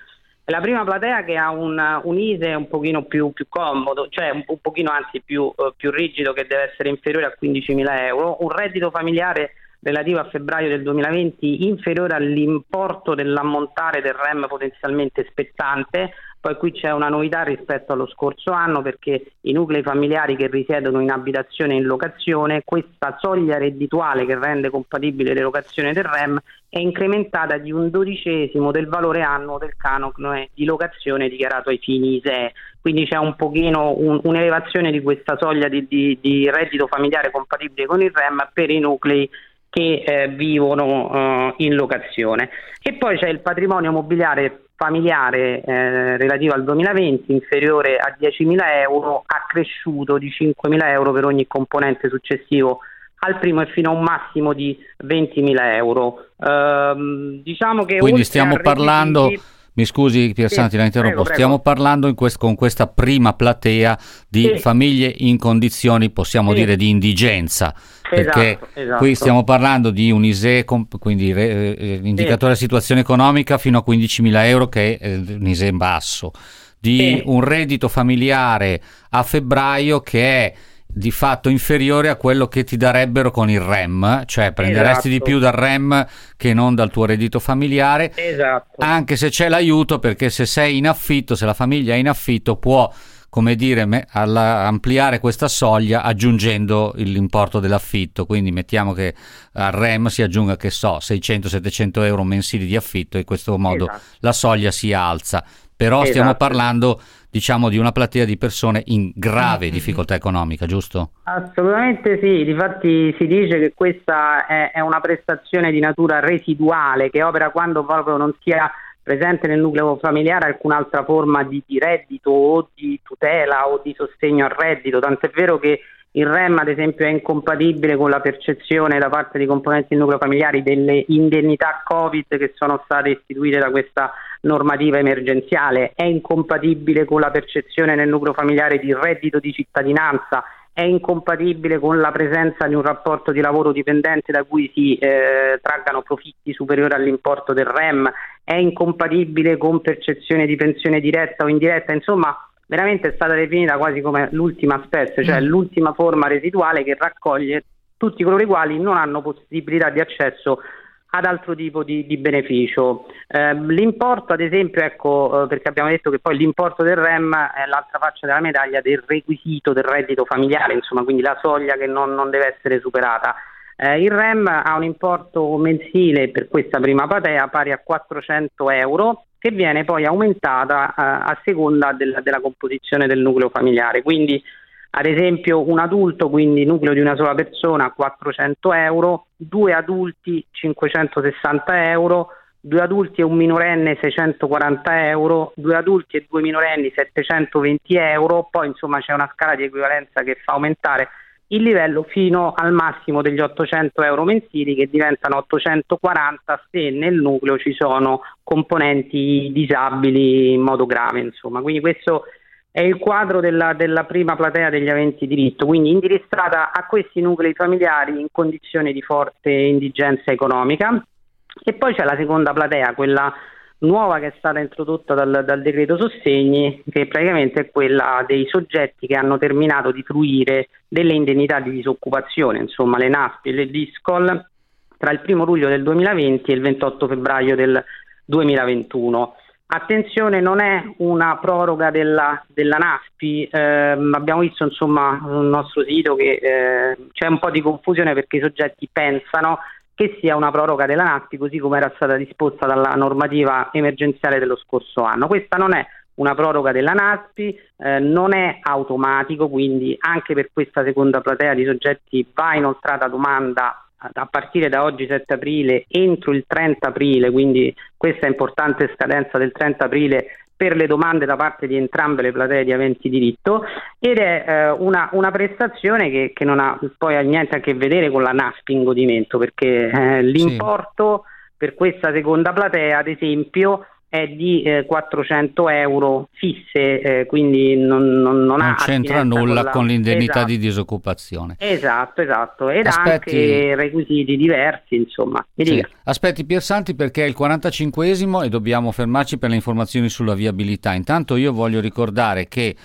la prima platea che ha un, un ISE un pochino più, più comodo, cioè un, un pochino anzi più, uh, più, rigido che deve essere inferiore a 15.000 euro, un reddito familiare relativo a febbraio del 2020 inferiore all'importo dell'ammontare del REM potenzialmente spettante, poi qui c'è una novità rispetto allo scorso anno perché i nuclei familiari che risiedono in abitazione e in locazione, questa soglia reddituale che rende compatibile l'erogazione del REM è incrementata di un dodicesimo del valore annuo del canone di locazione dichiarato ai fini ISEE. Quindi c'è un pochino un, un'elevazione di questa soglia di, di, di, reddito familiare compatibile con il REM per i nuclei che eh, vivono eh, in locazione. E poi c'è il patrimonio mobiliare familiare eh, relativo al 2020 inferiore a 10.000 euro accresciuto di 5.000 euro per ogni componente successivo al primo e fino a un massimo di 20.000 euro. Ehm, diciamo che Quindi stiamo parlando... Requisiti mi scusi Piersanti, sì, la interrompo. Prego, prego. Stiamo parlando quest- con questa prima platea di sì. famiglie in condizioni, possiamo sì. dire, di indigenza. Perché esatto, esatto. qui stiamo parlando di un ISE, quindi eh, eh, indicatore di situazione economica fino a 15.000 euro, che è eh, un ISE basso, di un reddito familiare a febbraio che è di fatto inferiore a quello che ti darebbero con il REM, cioè prenderesti esatto. di più dal REM che non dal tuo reddito familiare, esatto. anche se c'è l'aiuto perché se sei in affitto, se la famiglia è in affitto può come dire, me, alla, ampliare questa soglia aggiungendo l'importo dell'affitto. Quindi mettiamo che al REM si aggiunga, che so, 600-700 euro mensili di affitto e in questo modo esatto. la soglia si alza. Però esatto. stiamo parlando diciamo, di una platea di persone in grave mm-hmm. difficoltà economica, giusto? Assolutamente sì, difatti si dice che questa è, è una prestazione di natura residuale che opera quando proprio non sia presente nel nucleo familiare alcun'altra forma di, di, reddito o di tutela o di sostegno al reddito, tant'è vero che il REM ad esempio è incompatibile con la percezione da parte di componenti del nucleo familiare delle indennità Covid che sono state istituite da questa normativa emergenziale, è incompatibile con la percezione nel nucleo familiare di reddito di cittadinanza, è incompatibile con la presenza di un rapporto di lavoro dipendente da cui si eh, traggano profitti superiori all'importo del REM, è incompatibile con percezione di pensione diretta o indiretta, insomma veramente è stata definita quasi come l'ultima specie, cioè mm. l'ultima forma residuale che raccoglie tutti coloro i quali non hanno possibilità di accesso ad altro tipo di, di beneficio. Eh, l'importo, ad esempio, ecco, eh, perché abbiamo detto che poi l'importo del REM è l'altra faccia della medaglia del requisito del reddito familiare, insomma, quindi la soglia che non, non deve essere superata. Eh, il REM ha un importo mensile per questa prima platea pari a 400 euro che viene poi aumentata eh, a seconda del, della composizione del nucleo familiare. Quindi ad esempio un adulto, quindi nucleo di una sola persona, 400 euro, due adulti 560 euro, due adulti e un minorenne 640 euro, due adulti e due minorenni 720 euro, poi insomma c'è una scala di equivalenza che fa aumentare il livello fino al massimo degli 800 euro mensili che diventano 840 se nel nucleo ci sono componenti disabili in modo grave. Insomma. Quindi questo è il quadro della, della, prima platea degli aventi diritto, quindi indirizzata a questi nuclei familiari in condizioni di forte indigenza economica. E poi c'è la seconda platea, quella nuova che è stata introdotta dal, dal, decreto sostegni, che praticamente è quella dei soggetti che hanno terminato di fruire delle indennità di disoccupazione, insomma le NASPI e le DISCOL, tra il 1 luglio del 2020 e il 28 febbraio del 2021. Attenzione, non è una proroga della, della NASPI, eh, abbiamo visto insomma sul nostro sito che eh, c'è un po' di confusione perché i soggetti pensano che sia una proroga della NASPI così come era stata disposta dalla normativa emergenziale dello scorso anno. Questa non è una proroga della NASPI, eh, non è automatico, quindi anche per questa seconda platea di soggetti va inoltrata domanda a partire da oggi 7 aprile entro il 30 aprile, quindi questa importante scadenza del 30 aprile per le domande da parte di entrambe le platee di aventi diritto ed è eh, una, una, prestazione che, che, non ha poi niente a che vedere con la NASP in godimento perché eh, l'importo sì. per questa seconda platea ad esempio è di eh, 400 euro fisse, eh, quindi non, non, non, non c'entra nulla con, la... con l'indennità esatto. di disoccupazione. Esatto, esatto, ed Aspetti... anche requisiti diversi, insomma. Sì. Aspetti Piersanti perché è il 45esimo e dobbiamo fermarci per le informazioni sulla viabilità. Intanto io voglio ricordare che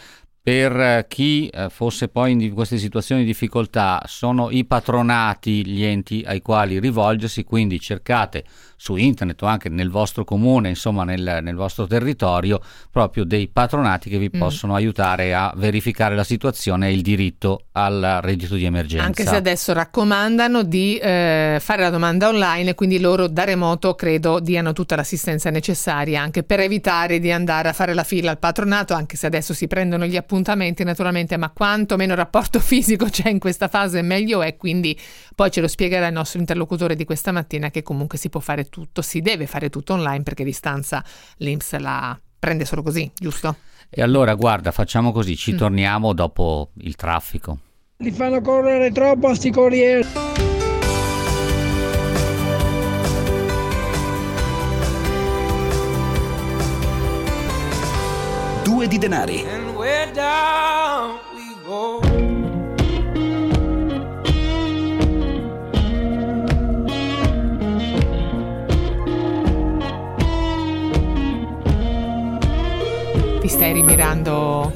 per chi eh, fosse poi in queste situazioni di difficoltà sono i patronati gli enti ai quali rivolgersi, quindi cercate su internet o anche nel vostro comune, insomma nel, nel vostro territorio, proprio dei patronati che vi mm. possono aiutare a verificare la situazione e il diritto al reddito di emergenza. Anche se adesso raccomandano di eh, fare la domanda online, quindi loro da remoto credo diano tutta l'assistenza necessaria anche per evitare di andare a fare la fila al patronato, anche se adesso si prendono gli appuntamenti naturalmente, ma quanto meno rapporto fisico c'è in questa fase meglio è, quindi poi ce lo spiegherà il nostro interlocutore di questa mattina che comunque si può fare tutto, si deve fare tutto online perché distanza l'Inps la prende solo così, giusto? E allora guarda, facciamo così, ci mm. torniamo dopo il traffico. Li fanno correre troppo a sti corrieri. Due di denari. Stai rimirando?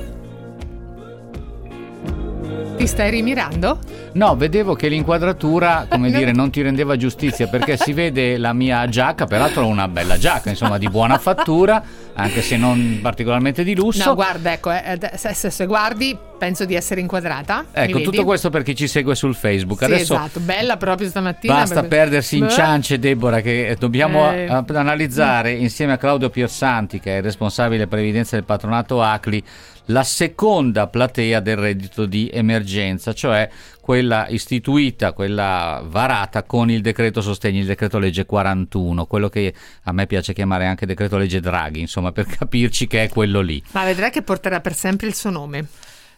Ti stai rimirando? No, vedevo che l'inquadratura, come dire, non ti rendeva giustizia perché si vede la mia giacca, peraltro una bella giacca, insomma, di buona fattura, anche se non particolarmente di lusso. No, guarda, ecco, eh, se, se, se guardi, penso di essere inquadrata. Ecco, tutto questo per chi ci segue sul Facebook. Sì, Adesso esatto, bella proprio stamattina. Basta proprio... perdersi in ciance, Deborah, che dobbiamo eh. analizzare insieme a Claudio Piersanti, che è il responsabile previdenza del patronato ACLI, la seconda platea del reddito di emergenza, cioè quella istituita, quella varata con il decreto sostegni, il decreto legge 41, quello che a me piace chiamare anche decreto legge Draghi, insomma, per capirci che è quello lì. Ma vedrai che porterà per sempre il suo nome.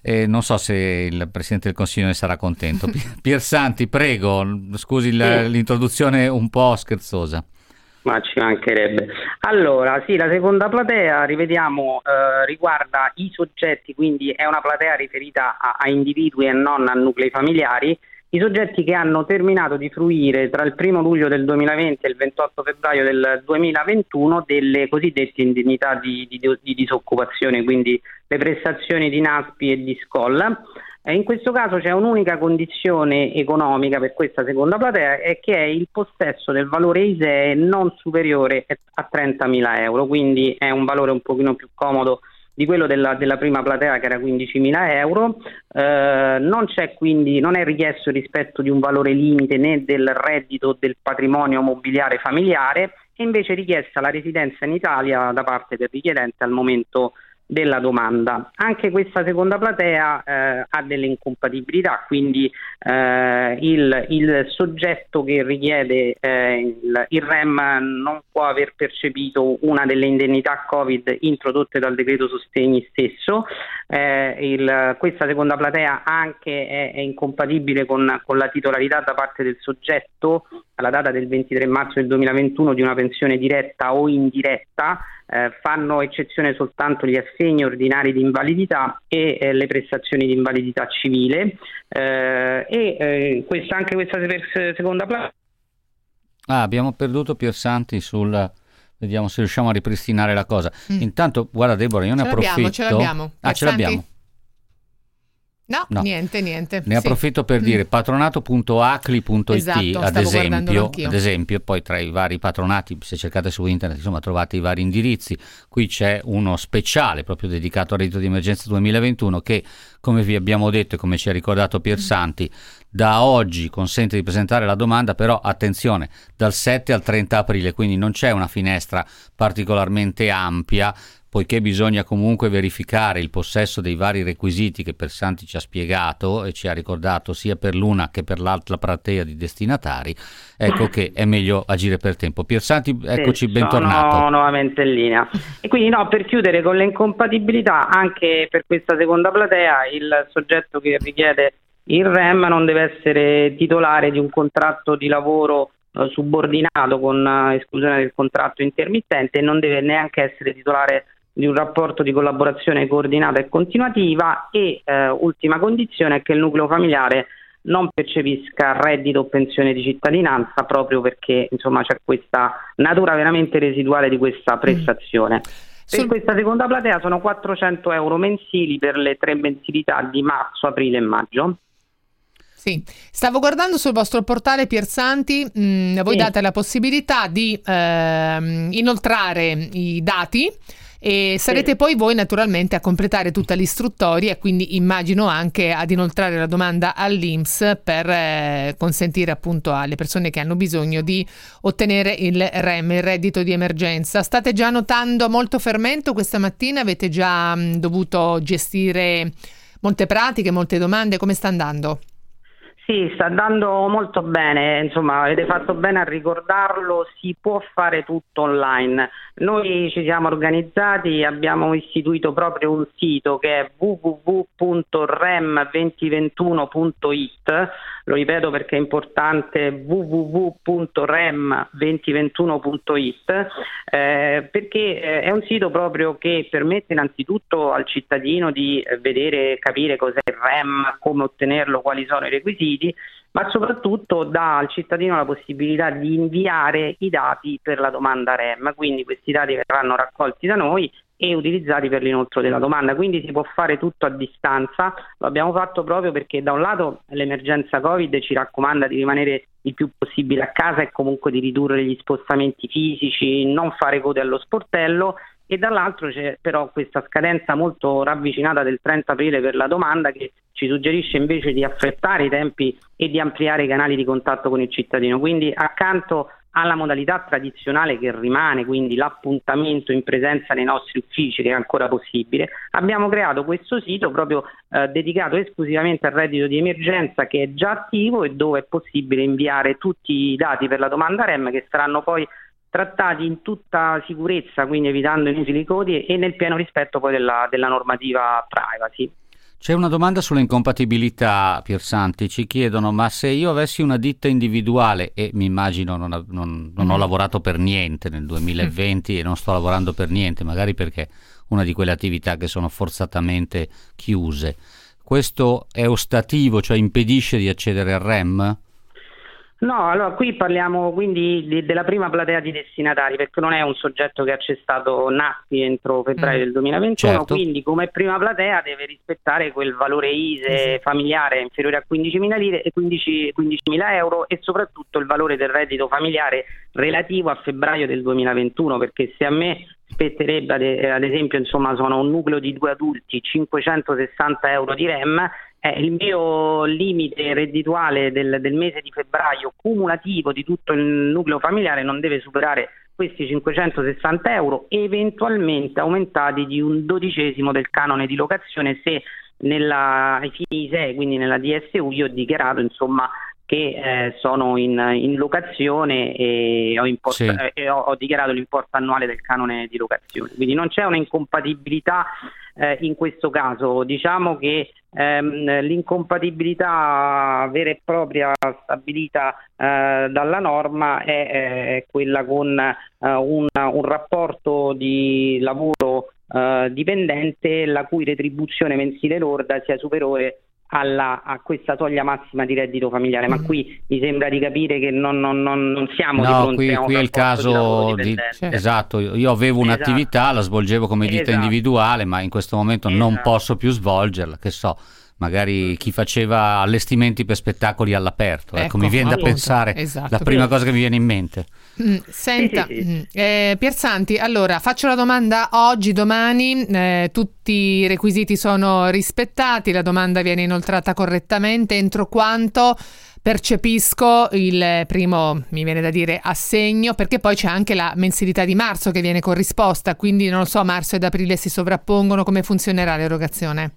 E non so se il Presidente del Consiglio ne sarà contento. Piersanti, prego, scusi l'introduzione un po' scherzosa. Ma ci mancherebbe. Allora, sì, la seconda platea, rivediamo, eh, riguarda i soggetti, quindi è una platea riferita a, a, individui e non a nuclei familiari, i soggetti che hanno terminato di fruire tra il 1 luglio del 2020 e il 28 febbraio del 2021 delle cosiddette indennità di, di, di disoccupazione, quindi le prestazioni di NASPI e di SCOL. In questo caso c'è un'unica condizione economica per questa seconda platea e che è il possesso del valore ISEE non superiore a 30.000 euro, quindi è un valore un pochino più comodo di quello della, della prima platea che era 15.000 euro, eh, non, quindi, non è richiesto rispetto di un valore limite né del reddito del patrimonio mobiliare familiare, è invece richiesta la residenza in Italia da parte del richiedente al momento della domanda. Anche questa seconda platea eh, ha delle incompatibilità, quindi eh, il, il, soggetto che richiede eh, il, il, REM non può aver percepito una delle indennità Covid introdotte dal decreto sostegni stesso. Eh, il, questa seconda platea anche è, è incompatibile con, con la titolarità da parte del soggetto alla data del 23 marzo del 2021 di una pensione diretta o indiretta eh, fanno eccezione soltanto gli assegni ordinari di invalidità e eh, le prestazioni di invalidità civile eh, e eh, questa, anche questa seconda platea Ah, abbiamo perduto Piersanti sul Vediamo se riusciamo a ripristinare la cosa. Mm. Intanto, guarda Deborah, io ce ne approfitto. Ce l'abbiamo, Ah, ce l'abbiamo. No, no, niente, niente. Ne approfitto per mm. dire patronato.acli.it esatto, ad, esempio, ad esempio, poi tra i vari patronati, se cercate su internet, insomma, trovate i vari indirizzi. Qui c'è uno speciale proprio dedicato al reddito di emergenza 2021 che, come vi abbiamo detto e come ci ha ricordato Piersanti, da oggi consente di presentare la domanda, però attenzione, dal 7 al 30 aprile, quindi non c'è una finestra particolarmente ampia poiché bisogna comunque verificare il possesso dei vari requisiti che Persanti ci ha spiegato e ci ha ricordato sia per l'una che per l'altra platea di destinatari, ecco che è meglio agire per tempo. Piersanti, eccoci, sì, bentornato. Sono nuovamente in linea. E quindi no, per chiudere con le incompatibilità, anche per questa seconda platea, il soggetto che richiede il REM non deve essere titolare di un contratto di lavoro eh, subordinato con eh, esclusione del contratto intermittente e non deve neanche essere titolare di un rapporto di collaborazione coordinata e continuativa e eh, ultima condizione è che il nucleo familiare non percepisca reddito o pensione di cittadinanza proprio perché insomma c'è questa natura veramente residuale di questa prestazione. Mm. Per Sul... questa seconda platea sono 400 euro mensili per le tre mensilità di marzo, aprile e maggio. Sì, stavo guardando sul vostro portale Piersanti, mh, mm, voi sì. date la possibilità di eh, inoltrare i dati e sarete sì. poi voi naturalmente a completare tutta l'istruttoria e quindi immagino anche ad inoltrare la domanda all'INPS per eh, consentire appunto alle persone che hanno bisogno di ottenere il REM, il reddito di emergenza. State già notando molto fermento questa mattina? Avete già mh, dovuto gestire molte pratiche, molte domande? Come sta andando? Sì, sta andando molto bene, insomma avete fatto bene a ricordarlo, si può fare tutto online. Noi ci siamo organizzati, abbiamo istituito proprio un sito che è www.rem2021.it, lo ripeto perché è importante, www.rem2021.it, eh, perché eh, è un sito proprio che permette innanzitutto al cittadino di vedere, capire cos'è il REM, come ottenerlo, quali sono i requisiti, ma soprattutto dà al cittadino la possibilità di inviare i dati per la domanda REM, quindi questi dati verranno raccolti da noi e utilizzati per l'inoltro della domanda, quindi si può fare tutto a distanza, lo abbiamo fatto proprio perché da un lato l'emergenza Covid ci raccomanda di rimanere il più possibile a casa e comunque di ridurre gli spostamenti fisici, non fare code allo sportello. E dall'altro c'è però questa scadenza molto ravvicinata del 30 aprile per la domanda che ci suggerisce invece di affrettare i tempi e di ampliare i canali di contatto con il cittadino. Quindi accanto alla modalità tradizionale che rimane, quindi l'appuntamento in presenza nei nostri uffici che è ancora possibile, abbiamo creato questo sito proprio eh, dedicato esclusivamente al reddito di emergenza che è già attivo e dove è possibile inviare tutti i dati per la domanda REM che saranno poi trattati in tutta sicurezza, quindi evitando inutili codi e nel pieno rispetto poi della, della normativa privacy. C'è una domanda sulle incompatibilità, Piersanti. Ci chiedono: ma se io avessi una ditta individuale e mi immagino non, non, non ho mm. lavorato per niente nel 2020 e non sto lavorando per niente, magari perché una di quelle attività che sono forzatamente chiuse, questo è ostativo, cioè impedisce di accedere al REM? No, allora qui parliamo quindi di, della prima platea di destinatari perché non è un soggetto che ha cessato nati entro febbraio mm. del 2021, certo. quindi come prima platea deve rispettare quel valore ISE sì. familiare inferiore a 15.000 lire e 15, 15.000 euro e soprattutto il valore del reddito familiare relativo a febbraio del 2021 perché se a me spetterebbe ad, ad esempio insomma sono un nucleo di due adulti 560 euro di REM eh, il mio limite reddituale del, del, mese di febbraio cumulativo di tutto il nucleo familiare non deve superare questi 560 euro, eventualmente aumentati di un dodicesimo del canone di locazione se nella, ai fini 6, quindi nella DSU, io ho dichiarato insomma che eh, sono in, in, locazione e, ho, import- sì. e ho, ho, dichiarato l'importo annuale del canone di locazione. Quindi non c'è una incompatibilità eh, in questo caso. Diciamo che ehm, l'incompatibilità vera e propria stabilita eh, dalla norma è, è quella con eh, un, un, rapporto di lavoro eh, dipendente la cui retribuzione mensile lorda sia superiore alla, a questa soglia massima di reddito familiare, ma Mm. qui mi sembra di capire che non, non- non- non siamo di No, fronte qui, qui è il rapporto di caso di... dipendente. Esatto, io avevo Esatto. un'attività, la svolgevo come ditta Esatto. individuale, ma in questo momento non Esatto. posso più svolgerla, che so, magari chi faceva allestimenti per spettacoli all'aperto, ecco, Ecco, mi viene da appunto, pensare, esatto. la prima cosa che mi viene in mente. Mm, Senta, mm, eh, Piersanti, allora faccio la domanda oggi, domani, eh, tutti i requisiti sono rispettati, la domanda viene inoltrata correttamente, entro quanto percepisco il primo, mi viene da dire, assegno, perché poi c'è anche la mensilità di marzo che viene corrisposta, quindi non lo so, marzo ed aprile si sovrappongono, come funzionerà l'erogazione?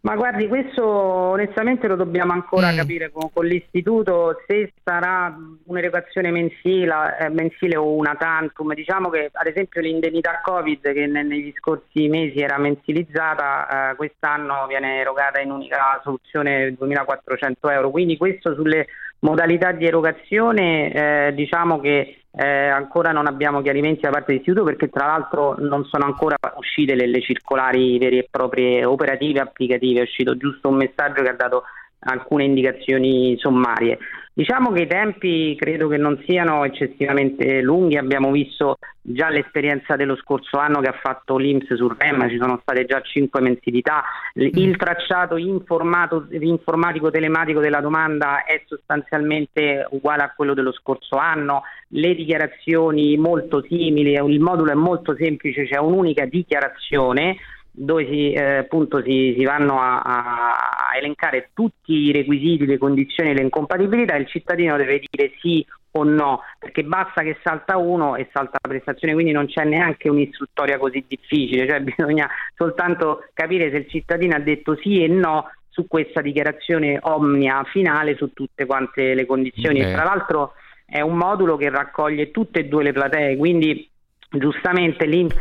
Ma guardi, questo onestamente lo dobbiamo ancora Mm. capire con, con l'istituto, se sarà un'erogazione mensile, eh, mensile o una tantum. Diciamo che ad esempio l'indennità Covid che ne- negli scorsi mesi era mensilizzata, eh, quest'anno viene erogata in unica soluzione 2.400 euro. Quindi questo sulle modalità di erogazione eh, diciamo che eh, ancora non abbiamo chiarimenti da parte dell'istituto perché tra l'altro non sono ancora uscite le, le circolari vere e proprie operative applicative, è uscito giusto un messaggio che ha dato alcune indicazioni sommarie. Diciamo che i tempi credo che non siano eccessivamente lunghi, abbiamo visto già l'esperienza dello scorso anno che ha fatto l'Inps sul REM, ci sono state già cinque mensilità, il il tracciato informatico telematico della domanda è sostanzialmente uguale a quello dello scorso anno, le dichiarazioni molto simili, il modulo è molto semplice, c'è un'unica dichiarazione dove si, eh, appunto si, si vanno a, a elencare tutti i requisiti, le condizioni e le incompatibilità il cittadino deve dire sì o no, perché basta che salta uno e salta la prestazione, quindi non c'è neanche un'istruttoria così difficile, cioè bisogna soltanto capire se il cittadino ha detto sì e no su questa dichiarazione omnia finale su tutte quante le condizioni. E tra l'altro è un modulo che raccoglie tutte e due le platee, quindi giustamente l'Inps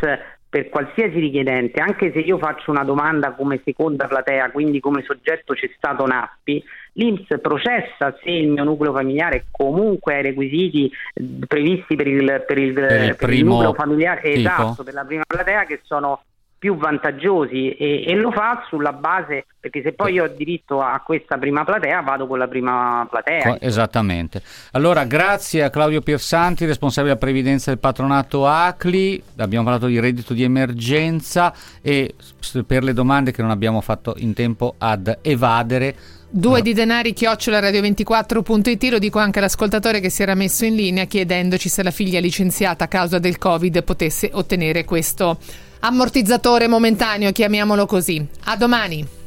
per qualsiasi richiedente, anche se io faccio una domanda come seconda platea, quindi come soggetto c'è stato Nappi, l'Inps processa se il mio nucleo familiare comunque ha i requisiti eh, previsti per il, per il, Per il per il nucleo familiare, tipo? esatto, per la prima platea che sono più vantaggiosi e, e lo fa sulla base perché se poi io ho diritto a questa prima platea vado con la prima platea Esattamente. Allora, grazie a Claudio Piersanti, responsabile della previdenza del patronato ACLI. Abbiamo parlato di reddito di emergenza e per le domande che non abbiamo fatto in tempo ad evadere. Due di denari chiocciola radio24.it lo dico anche all'ascoltatore che si era messo in linea chiedendoci se la figlia licenziata a causa del Covid potesse ottenere questo ammortizzatore momentaneo, chiamiamolo così. A domani.